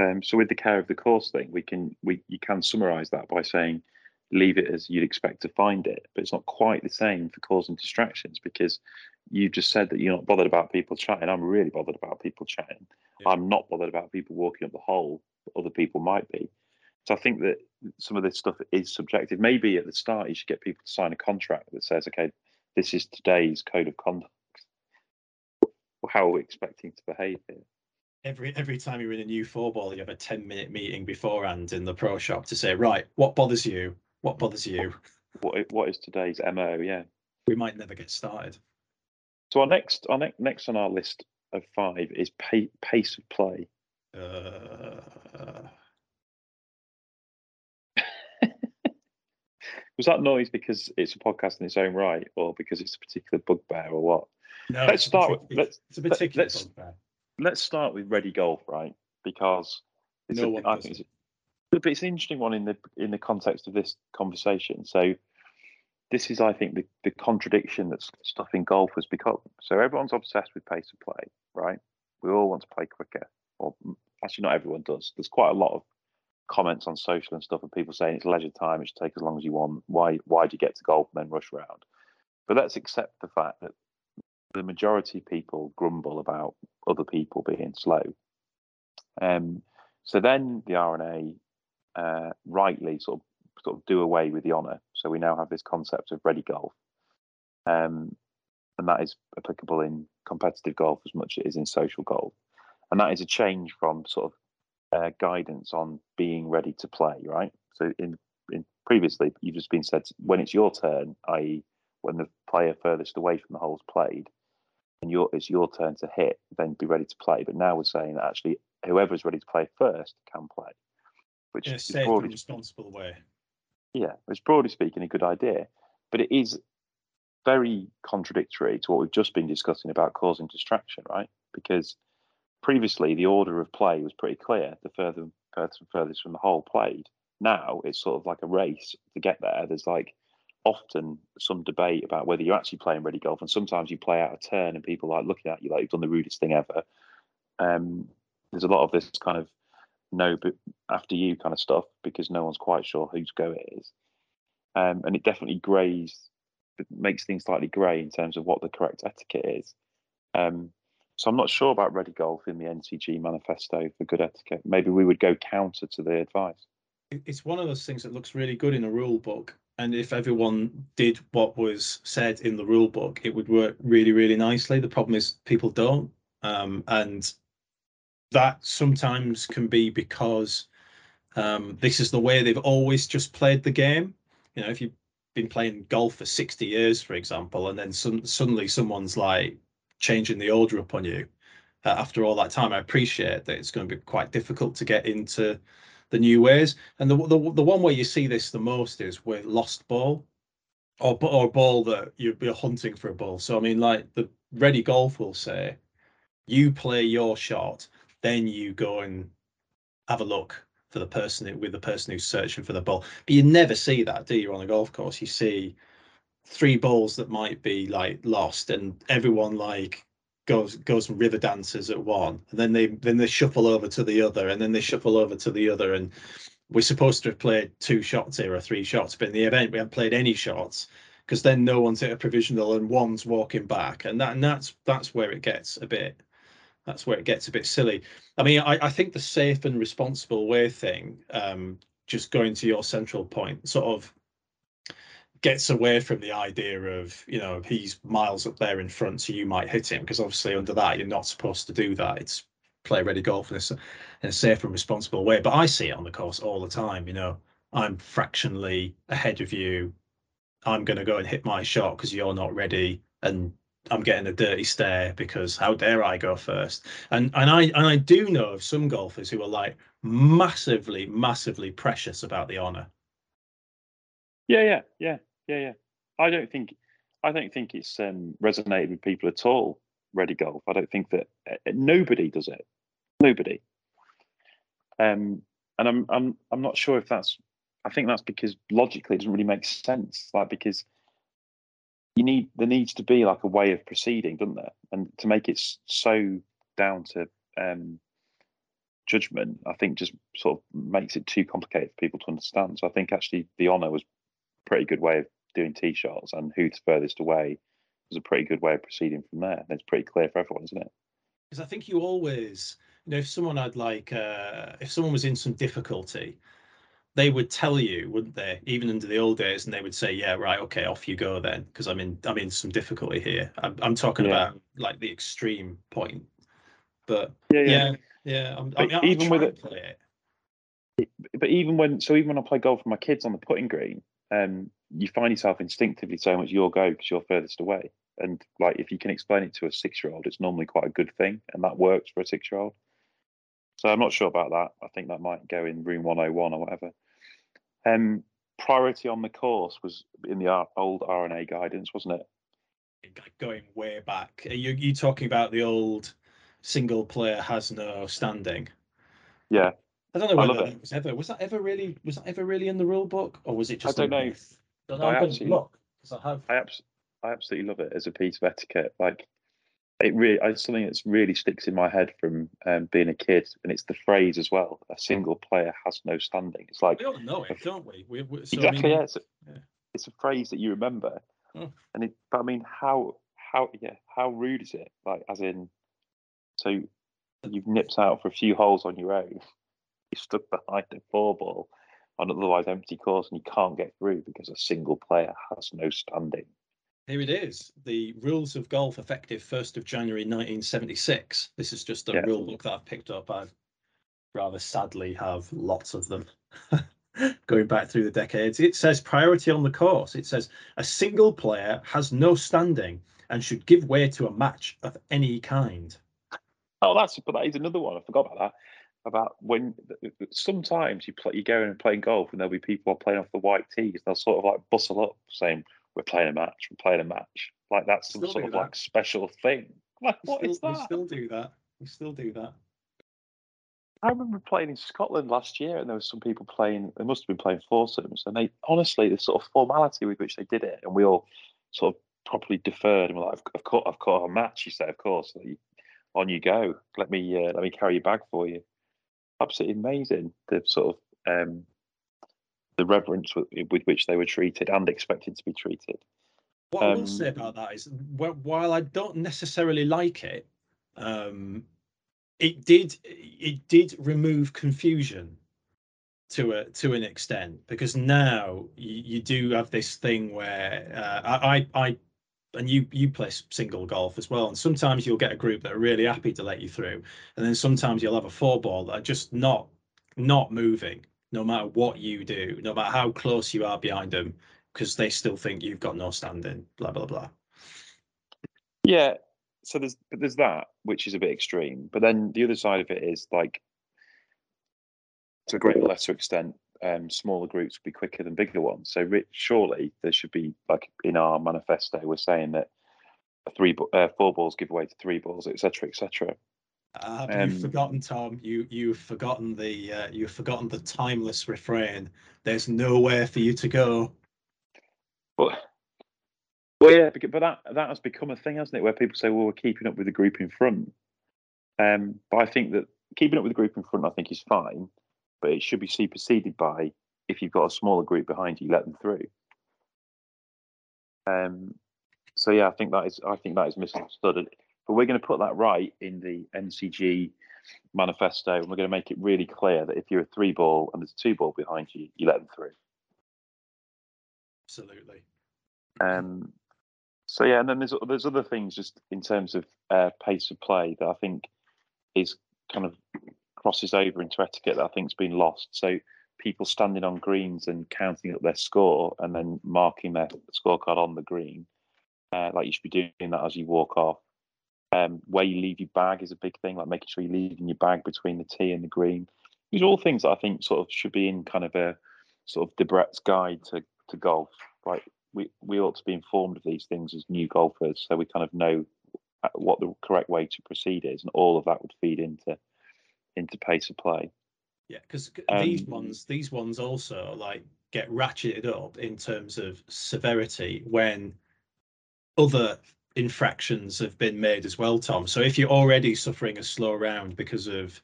Um, so with the care of the course thing, we can we you can summarise that by saying leave it as you'd expect to find it, but it's not quite the same for causing distractions because you just said that you're not bothered about people chatting. I'm really bothered about people chatting. Yeah. I'm not bothered about people walking up the hole. But other people might be. So I think that some of this stuff is subjective. Maybe at the start you should get people to sign a contract that says, okay, this is today's code of conduct. How are we expecting to behave here? Every every time you're in a new four ball, you have a 10 minute meeting beforehand in the pro shop to say, right, what bothers you? What bothers you? What what is today's mo? Yeah. We might never get started. So our next our ne- next on our list of five is pa- pace of play. Uh, Was that noise because it's a podcast in its own right, or because it's a particular bugbear, or what? no, Let's it's start with- let's- it's a particular let's- bugbear. Let's start with ready golf, right? Because it's No a, one I think it. it's, but it's an interesting one in the in the context of this conversation. So this is, I think, the, the contradiction that stuff in golf has become. So everyone's obsessed with pace of play, right? We all want to play quicker, or actually, not everyone does. There's quite a lot of comments on social and stuff of people saying it's leisure time, it should take as long as you want. Why why do you get to golf and then rush around? But let's accept the fact that the majority of people grumble about other people being slow. Um, so then the R&A uh, rightly sort of sort of do away with the honour. So we now have this concept of ready golf, um, and that is applicable in competitive golf as much as it is in social golf, and that is a change from sort of uh, guidance on being ready to play. Right. So in in previously you've just been said when it's your turn, i.e. when the player furthest away from the hole's played, and your it's your turn to hit, then be ready to play. But now we're saying that actually whoever's ready to play first can play, which is safe and broadly responsible way. yeah, it's broadly speaking a good idea, but it is very contradictory to what we've just been discussing about causing distraction, right? Because previously the order of play was pretty clear. The further furthest furthest from the hole played. Now it's sort of like a race to get there. There's like often some debate about whether you're actually playing ready golf, and sometimes you play out a turn, and people are like looking at you like you've done the rudest thing ever. Um, there's a lot of this kind of no, but after you kind of stuff because no one's quite sure whose go it is, um, and it definitely greys, it makes things slightly grey in terms of what the correct etiquette is. Um, so I'm not sure about ready golf in the NCG manifesto for good etiquette. Maybe we would go counter to the advice. It's one of those things that looks really good in a rule book, and if everyone did what was said in the rule book, it would work really, really nicely. The problem is people don't, um, and that sometimes can be because um, this is the way they've always just played the game. You know, if you've been playing golf for 60 years, for example, and then some, suddenly someone's like changing the order up on you uh, after all that time, I appreciate that it's going to be quite difficult to get into the new ways. And the, the, the one way you see this the most is with lost ball or, or ball that you're hunting for a ball. So, I mean, like the ready golf will say, you play your shot then you go and have a look for the person with the person who's searching for the ball. But you never see that, do you, on a golf course? You see three balls that might be like lost, and everyone like goes goes and river dances at one, and then they then they shuffle over to the other, and then they shuffle over to the other, and we're supposed to have played two shots here or three shots, but in the event we haven't played any shots because then no one's hit a provisional and one's walking back, and that and that's that's where it gets a bit that's where it gets a bit silly. I mean, I, I think the safe and responsible way thing, um, just going to your central point, sort of gets away from the idea of you know he's miles up there in front, so you might hit him because obviously under that you're not supposed to do that. It's play ready golf in a, in a safe and responsible way. But I see it on the course all the time. You know, I'm fractionally ahead of you. I'm going to go and hit my shot because you're not ready, and I'm getting a dirty stare because how dare I go first? And and I and I do know of some golfers who are like massively, massively precious about the honour. Yeah, yeah, yeah, yeah, yeah. I don't think I don't think it's um, resonated with people at all. Ready golf. I don't think that uh, nobody does it. Nobody. Um, and I'm I'm I'm not sure if that's. I think that's because logically it doesn't really make sense. Like because you need there needs to be like a way of proceeding, doesn't there? And to make it so down to um, judgment, I think just sort of makes it too complicated for people to understand. So I think actually the honour was a pretty good way of doing tee shots, and who's furthest away was a pretty good way of proceeding from there. And it's pretty clear for everyone, isn't it? Because I think you always, you know, if someone had like, uh, if someone was in some difficulty, they would tell you, wouldn't they? Even under the old days, and they would say, "Yeah, right, okay, off you go then," because I'm in I'm in some difficulty here. I'm, I'm talking yeah. about like the extreme point, but yeah, yeah, yeah. yeah I'm, I mean, even with it, it, but even when so even when I play golf with my kids on the putting green, um, you find yourself instinctively so much your go because you're furthest away. And like if you can explain it to a six year old, it's normally quite a good thing, and that works for a six year old. So I'm not sure about that. I think that might go in room 101 or whatever. Um, priority on the course was in the old R&A guidance, wasn't it? Going way back, are you you talking about the old single player has no standing? Yeah, I don't know whether that was ever was that ever really was that ever really in the rule book or was it just? I don't know. Don't know. I absolutely, look because I have. I, abs- I absolutely love it as a piece of etiquette. Like it really it's something that's really sticks in my head from um, being a kid, and it's the phrase as well. A single player has no standing. It's like we all know it, don't we? we, we so, exactly. I mean, yeah, it's a, yeah. it's a phrase that you remember, oh. and it. But I mean, how how yeah how rude is it? Like as in, so you've nipped out for a few holes on your own. You're stuck behind a four ball on otherwise empty course, and you can't get through because a single player has no standing. Here it is. The rules of golf effective 1st of January 1976. This is just a yeah. rule book that I've picked up. I rather sadly have lots of them [laughs] going back through the decades. It says priority on the course. It says a single player has no standing and should give way to a match of any kind. Oh, that's but that is another one. I forgot about that. About when sometimes you play, you go in and playing golf, and there'll be people playing off the white tees. They'll sort of like bustle up, saying, we're playing a match, we're playing a match. Like that's some sort of that. like special thing. Like what still, is that? We still do that. We still do that. I remember playing in Scotland last year, and there was some people playing. They must have been playing foursomes, and they honestly, the sort of formality with which they did it, and we all sort of properly deferred, and we're like, "I've caught, I've caught a match." You say, "Of course." on you go. Let me uh, let me carry your bag for you. Absolutely amazing. The sort of um, the reverence with, with, which they were treated and expected to be treated. What um, I will say about that is, while I don't necessarily like it, um, it did it did remove confusion to a to an extent because now you, you do have this thing where uh, I I and you you play single golf as well and sometimes you'll get a group that are really happy to let you through and then sometimes you'll have a four ball that are just not not moving no matter what you do no matter how close you are behind them because they still think you've got no standing blah blah blah. Yeah so there's there's that which is a bit extreme but then the other side of it is like to a greater lesser extent um, smaller groups will be quicker than bigger ones. So Rich, surely there should be like in our manifesto, we're saying that three, uh, four balls give away to three balls, etc., etc. Uh, um, you've forgotten, Tom. You you've forgotten the uh, you've forgotten the timeless refrain. There's nowhere for you to go. But well, yeah, but that that has become a thing, hasn't it? Where people say, "Well, we're keeping up with the group in front." Um, but I think that keeping up with the group in front, I think, is fine but it should be superseded by if you've got a smaller group behind you, let them through. Um, so yeah, I think that is I think that is misunderstood. But we're going to put that right in the NCG manifesto, and we're going to make it really clear that if you're a three ball and there's a two ball behind you, you let them through. Absolutely. Um, so yeah, and then there's there's other things just in terms of uh, pace of play that I think is kind of crosses over into etiquette that I think's been lost. So people standing on greens and counting up their score and then marking their scorecard on the green, uh, like you should be doing that as you walk off. Um, where you leave your bag is a big thing, like making sure you're leaving your bag between the tee and the green. These are all things that I think sort of should be in kind of a sort of Debrett's guide to, to golf. Like we, we ought to be informed of these things as new golfers, so we kind of know uh, what the correct way to proceed is, and all of that would feed into into pace of play. Yeah, because um, these ones, these ones also like get ratcheted up in terms of severity when other infractions have been made as well, Tom. So if you're already suffering a slow round because of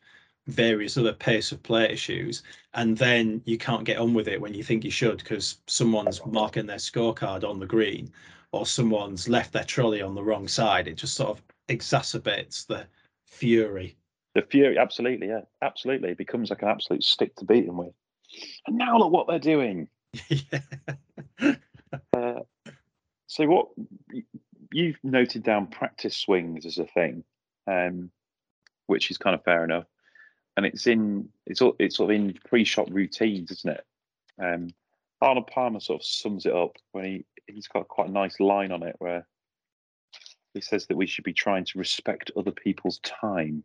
various other pace of play issues, and then you can't get on with it when you think you should because someone's marking their scorecard on the green or someone's left their trolley on the wrong side, it just sort of exacerbates the fury the fury, absolutely, yeah, absolutely. It becomes like an absolute stick to beat them with. And now look what they're doing. [laughs] uh, so what you've noted down practice swings as a thing, um, which is kind of fair enough, and it's in it's all it's sort of in pre-shot routines, isn't it? Um, Arnold Palmer sort of sums it up when he he's got quite a nice line on it where he says that we should be trying to respect other people's time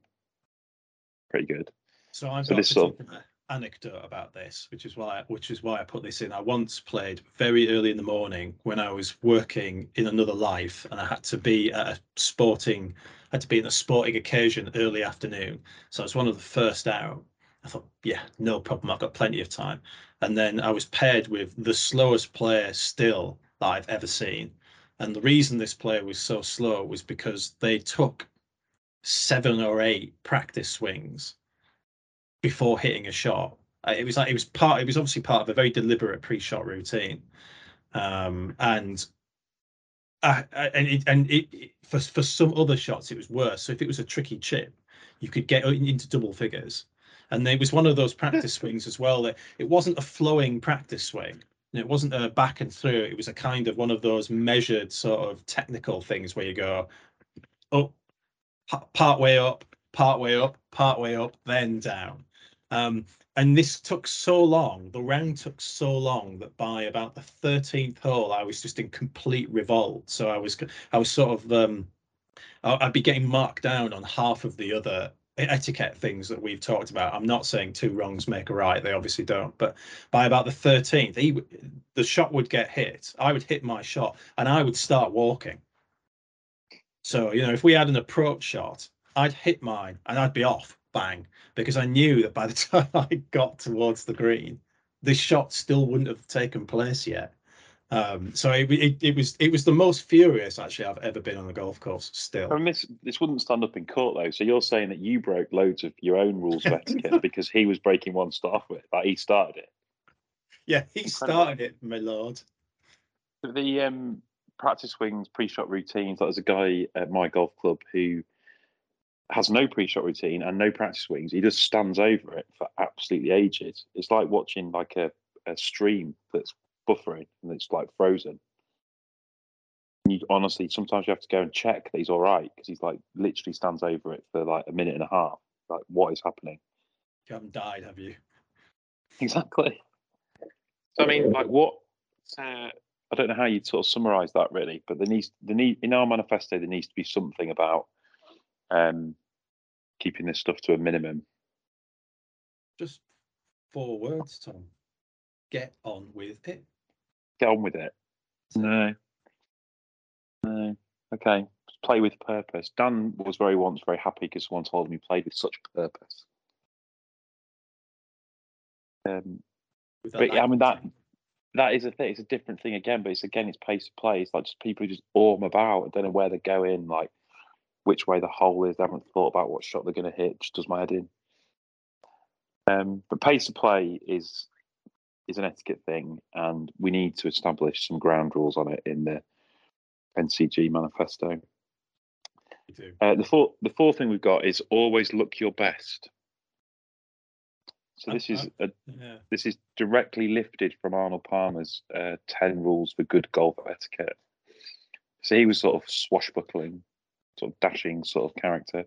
pretty good. So I've so got a particular anecdote about this, which is why which is why I put this in. I once played very early in the morning when I was working in another life, and I had to be at a sporting had to be in a sporting occasion early afternoon. So I was one of the first out. I thought, yeah, no problem. I've got plenty of time. And then I was paired with the slowest player still that I've ever seen. And the reason this player was so slow was because they took seven or eight practice swings before hitting a shot. Uh, it was like it was part. It was obviously part of a very deliberate pre-shot routine, um, and and it, and it, it, for for some other shots it was worse. So if it was a tricky chip, you could get into double figures. And it was one of those practice [laughs] swings as well that it wasn't a flowing practice swing. It wasn't a back and through. It was a kind of one of those measured sort of technical things where you go up, part way up, part way up, part way up, then down. Um, and this took so long, the round took so long that by about the 13th hole, I was just in complete revolt. So I was, I was sort of, um, I'd be getting marked down on half of the other etiquette things that we've talked about. I'm not saying two wrongs make a right; they obviously don't. But by about the 13th, he, the shot would get hit. I would hit my shot, and I would start walking. So, you know, if we had an approach shot I'd hit mine and I'd be off, bang, because I knew that by the [laughs] time I got towards the green, this shot still wouldn't have taken place yet. Um, so it, it, it was it was the most furious actually I've ever been on a golf course. Still, mean, this this wouldn't stand up in court though. So you're saying that you broke loads of your own rules [laughs] of etiquette because he was breaking one start with, like he started it. yeah, he started it, my lord. The um, practice swings, pre-shot routines. Like there's a guy at my golf club who has no pre-shot routine and no practice swings. He just stands over it for absolutely ages. It's like watching like a, a stream that's buffering and it's like frozen. And you honestly sometimes you have to go and check that he's all right because he's like literally stands over it for like a minute and a half. Like what is happening? You haven't died, have you? Exactly. So I mean, like what? Uh, I don't know how you'd sort of summarise that really, but there needs there need in our manifesto there needs to be something about um, keeping this stuff to a minimum. Just four words, Tom. Get on with it. Get on with it. No. No. Okay. Play with purpose. Dan was very once very happy because someone told him he played with such purpose. Um, But, yeah, I mean, that-. That is a thing. It's a different thing again, but it's again, it's pace of play. It's like just people who just orm about. I don't know where they're going, like which way the hole is. They haven't thought about what shot they're going to hit. Just does my head in. Um, but pace of play is is an etiquette thing, and we need to establish some ground rules on it in the NCG manifesto. Uh, the four, the fourth thing we've got is always look your best. So this is a Yeah. this is directly lifted from Arnold Palmer's uh, 10 rules for good golf etiquette. So he was sort of swashbuckling, sort of dashing sort of character.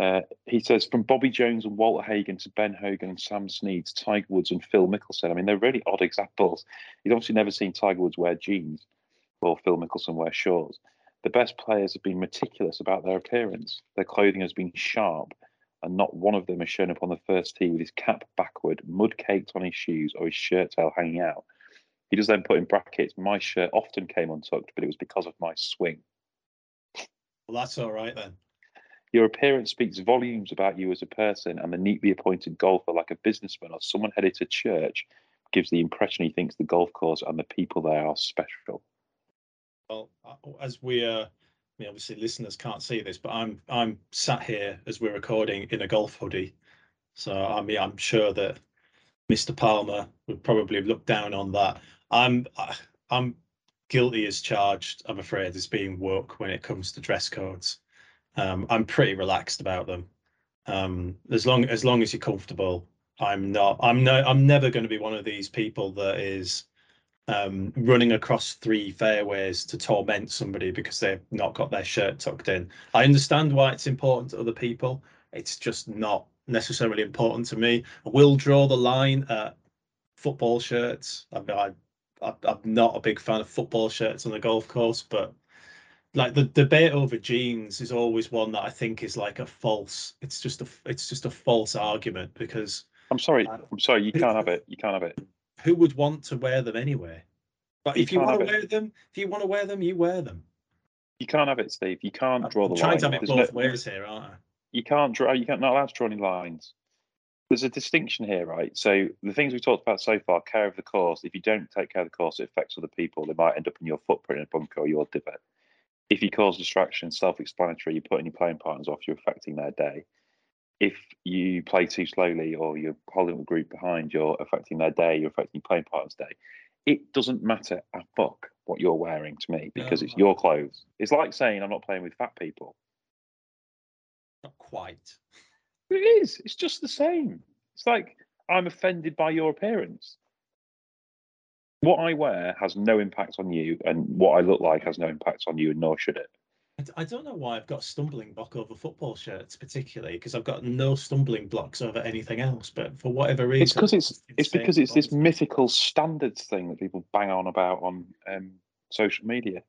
Uh, he says from Bobby Jones and Walter Hagen to Ben Hogan and Sam Snead to Tiger Woods and Phil Mickelson. I mean, they're really odd examples. He's obviously never seen Tiger Woods wear jeans or Phil Mickelson wear shorts. The best players have been meticulous about their appearance. Their clothing has been sharp, and not one of them has shown up on the first tee with his cap backward, mud caked on his shoes, or his shirt tail hanging out. He does then put in brackets, my shirt often came untucked, but it was because of my swing. Well, that's all right then. Your appearance speaks volumes about you as a person, and the neatly appointed golfer, like a businessman or someone headed to church, gives the impression he thinks the golf course and the people there are special. Well, uh, as we uh, I mean, obviously listeners can't see this, but I'm I'm sat here as we're recording in a golf hoodie. So I mean, I'm sure that Mr. Palmer would probably look down on that. I'm I'm guilty as charged. I'm afraid as being woke when it comes to dress codes. Um, I'm pretty relaxed about them. Um, as long as long as you're comfortable, I'm not. I'm no. I'm never going to be one of these people that is um, running across three fairways to torment somebody because they've not got their shirt tucked in. I understand why it's important to other people. It's just not necessarily important to me. I will draw the line at football shirts. I, I, I, I'm not a big fan of football shirts on the golf course, but like the debate over jeans is always one that I think is like a false. It's just a it's just a false argument because I'm sorry, I'm sorry, you can't have it. You can't have it. Who would want to wear them anyway? But You if you want to have it. wear them, if you want to wear them, you wear them. You can't have it, Steve. You can't draw I'm the trying line. to have it There's both no- ways here, aren't I? you can't draw you can't not allowed to draw any lines there's a distinction here right so the things we talked about so far care of the course if you don't take care of the course it affects other people they might end up in your footprint in a bunker or your divot if you cause distraction self-explanatory you're putting your playing partners off you're affecting their day if you play too slowly or you're holding a group behind you're affecting their day you're affecting playing partner's day it doesn't matter a fuck what you're wearing to me because No, it's I- your clothes it's like saying i'm not playing with fat people Not quite. It is. It's just the same. It's like I'm offended by your appearance. What I wear has no impact on you, and what I look like has no impact on you, and nor should it. I don't know why I've got a stumbling block over football shirts, particularly because I've got no stumbling blocks over anything else. But for whatever reason, It's because it's it's because it's this mythical standards thing that people bang on about on um, social media.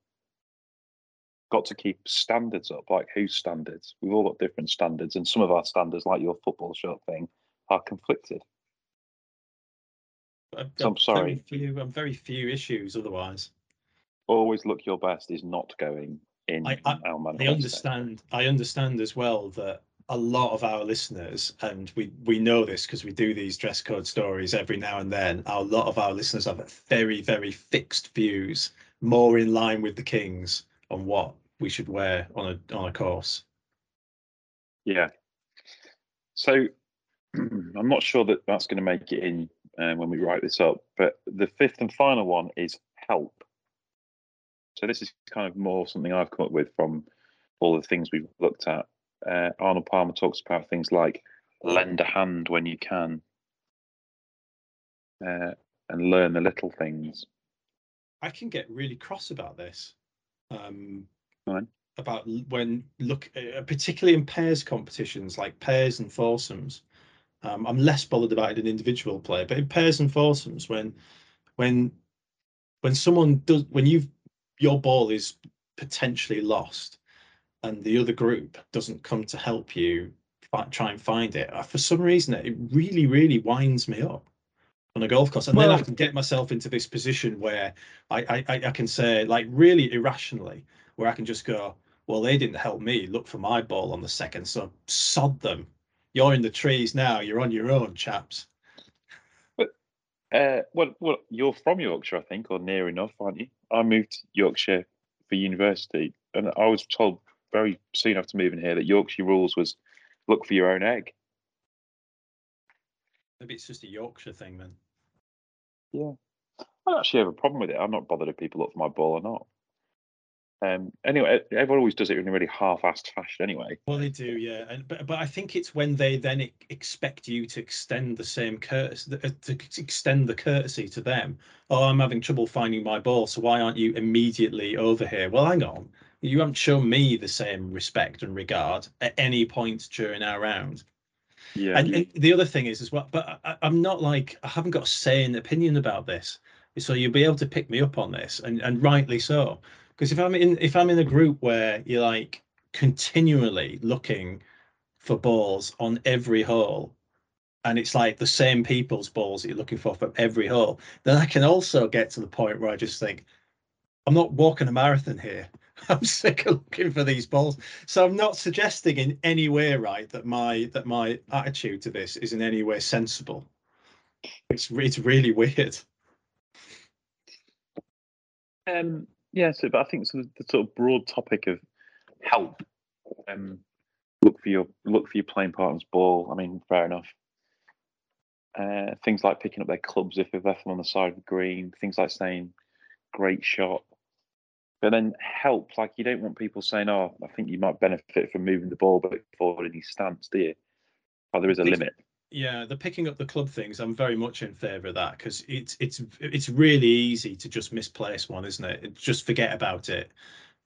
Got to keep standards up. Like whose standards? We've all got different standards, and some of our standards, like your football shirt thing, are conflicted. I've So I'm sorry. Very few, I'm very few issues otherwise. Always look your best is not going in I- I- our man. I understand. I understand as well that a lot of our listeners, and we we know this because we do these dress code stories every now and then. A lot of our listeners have very very fixed views, more in line with the kings on what we should wear on a on a course. Yeah. So [clears throat] I'm not sure that that's going to make it in uh, when we write this up, but the fifth and final one is help. So this is kind of more something I've come up with from all the things we've looked at. Uh, Arnold Palmer talks about things like lend a hand when you can, uh, and learn the little things. I can get really cross about this. Um, about when look, uh, particularly in pairs competitions like pairs and foursomes. Um, I'm less bothered about it in individual play, but in pairs and foursomes, when when when someone does when you've your ball is potentially lost and the other group doesn't come to help you try and find it. Uh, for some reason it really really winds me up on a golf course. And then i can get myself into this position where I I- i can say like really irrationally where i can just go well they didn't help me look for my ball on the second so sod them. You're in the trees now. You're on your own chaps Uh, well, well, you're from Yorkshire, I think, or near enough, aren't you? I moved to Yorkshire for university, and I was told very soon after moving here that Yorkshire rules was look for your own egg. maybe it's just a yorkshire thing then Yeah, I don't actually have a problem with it. I'm not bothered if people look for my ball or not. Um, anyway, everyone always does it in a really half-assed fashion. Anyway, Well, they do, yeah, and but but I think it's when they then expect you to extend the same courtesy, to extend the courtesy to them. Oh, I'm having trouble finding my ball, so why aren't you immediately over here? Well, hang on, you haven't shown me the same respect and regard at any point during our round. yeah, And, and the other thing is as well, but I, I'm not like I haven't got a say in opinion about this, so you'll be able to pick me up on this, and and rightly so. Because if I'm in if I'm in a group where you're like continually looking for balls on every hole, and it's like the same people's balls that you're looking for from every hole, then I can also get to the point where I just think, I'm not walking a marathon here. [laughs] I'm sick of looking for these balls. So I'm not suggesting in any way, right, that my that my attitude to this is in any way sensible. It's it's really weird. Um, yeah, so but I think sort of the sort of broad topic of help. Um, look for your look for your playing partner's ball. I mean, fair enough. Uh, things like picking up their clubs if they've left them on the side of the green. Things like saying, "Great shot," but then help. Like you don't want people saying, "Oh, I think you might benefit from moving the ball but forward in his stance," do you? Oh, there is a limit. Yeah, the picking up the club things, I'm very much in favour of that because it's it's it's really easy to just misplace one, isn't it? Just forget about it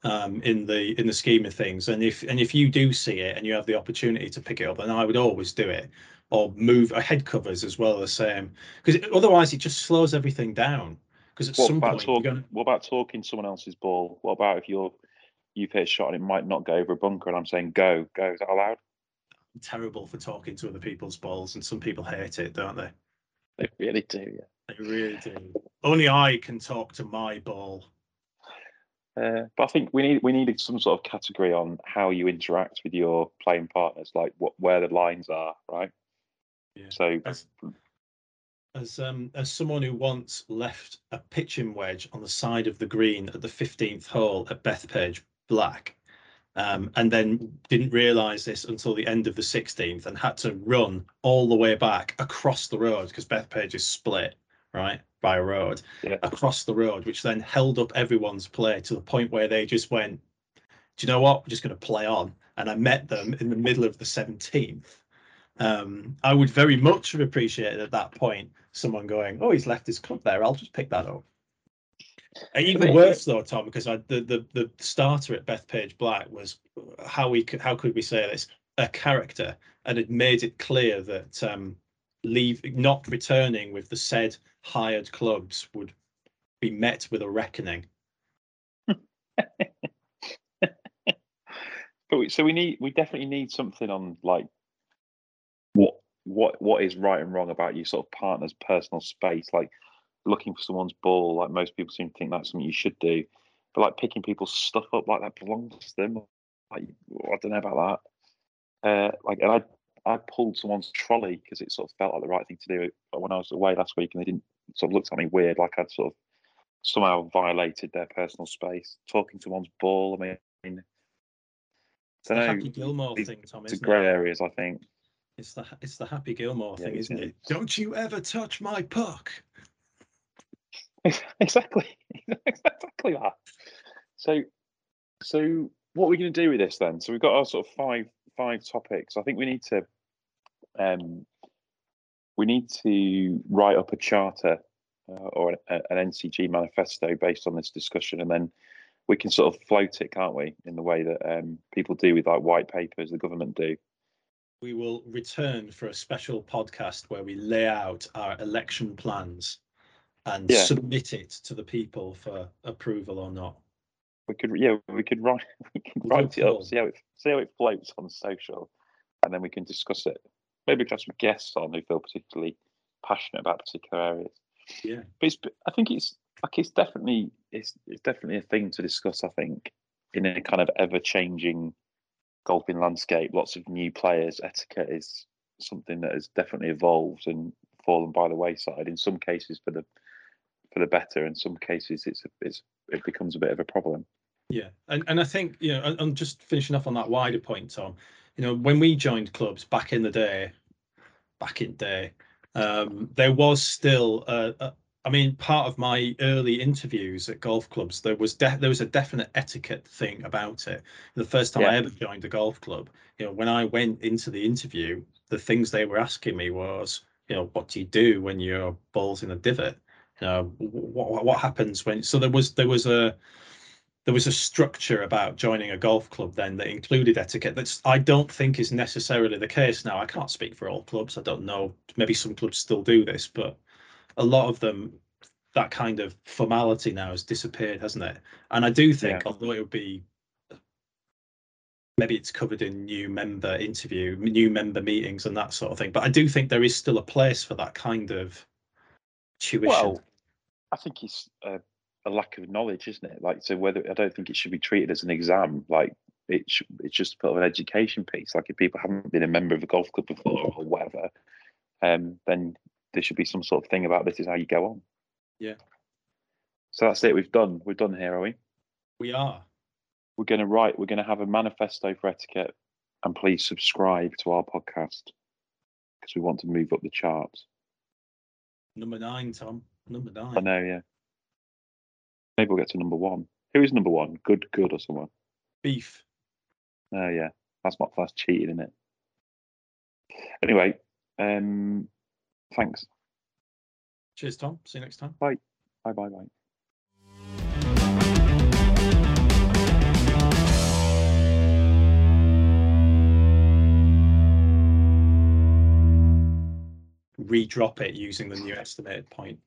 um, in the in the scheme of things. And if and if you do see it and you have the opportunity to pick it up, then I would always do it or move a head covers as well the same because otherwise it just slows everything down. Because at What some about point you're talking? What about talking someone else's ball? What about if you're you've hit a shot and it might not go over a bunker, and I'm saying go, go? Is that allowed? Terrible for talking to other people's balls, and some people hate it, don't they? They really do. Yeah. They really do. Only I can talk to my ball. Uh, but I think we need we needed some sort of category on how you interact with your playing partners, like what where the lines are, right? Yeah. So As, as um as someone who once left a pitching wedge on the side of the green at the 15th hole at Bethpage Black, um, and then didn't realise this until the end of the 16th and had to run all the way back across the road because Bethpage is split, right, by a road Yeah. across the road, which then held up everyone's play to the point where they just went, Do you know what? We're just going to play on. And I met them in the middle of the 17th. Um, I would very much have appreciated at that point someone going, "Oh, he's left his club there. I'll just pick that up." And even But- worse though, Tom, because I, the the the starter at Bethpage Black was how we could how could we say this a character and had made it clear that um, leave not returning with the said hired clubs would be met with a reckoning. [laughs] But we, so we need we definitely need something on like what what what is right and wrong about your sort of partner's personal space, like looking for someone's ball. Like most people seem to think that's something you should do. but like picking people's stuff up like that belongs to them. Like I don't know about that. Uh, like, and I I pulled someone's trolley because it sort of felt like the right thing to do. When I was away last week, and they didn't sort of looked at me weird, like I'd sort of somehow violated their personal space. Talking to one's ball. I mean, so the Happy Gilmore thing, Tom. It's grey areas, I think. It's the it's the Happy Gilmore yeah, thing, isn't it? it? Don't you ever touch my puck. [laughs] Exactly, [laughs] exactly that. So, so what are we going to do with this then? So we've got our sort of five five topics. I think we need to um, we need to write up a charter uh, or an, an NCG manifesto based on this discussion, and then we can sort of float it, can't we, in the way that um, people do with like white papers, the government do. We will return for a special podcast where we lay out our election plans and yeah. submit it to the people for approval or not. We could, yeah, we could write, [laughs] we can write it up, see how it, see how it floats on social, and then we can discuss it. Maybe have some guests on who feel particularly passionate about particular areas. Yeah, but it's, I think it's like it's definitely it's it's definitely a thing to discuss. I think in a kind of ever changing golfing landscape, lots of new players. Etiquette is something that has definitely evolved and fallen by the wayside. In some cases, for the for the better. In some cases, it's a, it's it becomes a bit of a problem. Yeah, and and I think you know, I'm just finishing off on that wider point, Tom. You know, when we joined clubs back in the day, back in day, um, there was still a, a, I mean, part of my early interviews at golf clubs, there was de- there was a definite etiquette thing about it. The first time yeah. I ever joined a golf club, you know, when I went into the interview, the things they were asking me was, you know, what do you do when your ball's in a divot? Uh, know, what what happens when? So there was there was a there was a structure about joining a golf club then that included etiquette that's I don't think is necessarily the case now. I can't speak for all clubs. I don't know. Maybe some clubs still do this, but a lot of them that kind of formality now has disappeared, hasn't it? And I do think, yeah. although it would be maybe it's covered in new member interview, new member meetings, and that sort of thing, but I do think there is still a place for that kind of tuition. Well, I think it's a, a lack of knowledge, isn't it? Like, so whether I don't think it should be treated as an exam, like it should, it's just part of an education piece. Like if people haven't been a member of a golf club before or whatever, um, then there should be some sort of thing about this is how you go on. Yeah. So that's it. We've done. We're done here, are we? We are. We're going to write. We're going to have a manifesto for etiquette, and please subscribe to our podcast because we want to move up the charts. Number nine, Tom. Number nine. I know. Yeah. Maybe we'll get to number one. Who is number one? Good, good, or someone? Beef. Oh yeah, that's not that's cheating, isn't it? Anyway, um, thanks. Cheers, Tom. See you next time. Bye. Bye. Bye. Bye. redrop it using the new estimated point.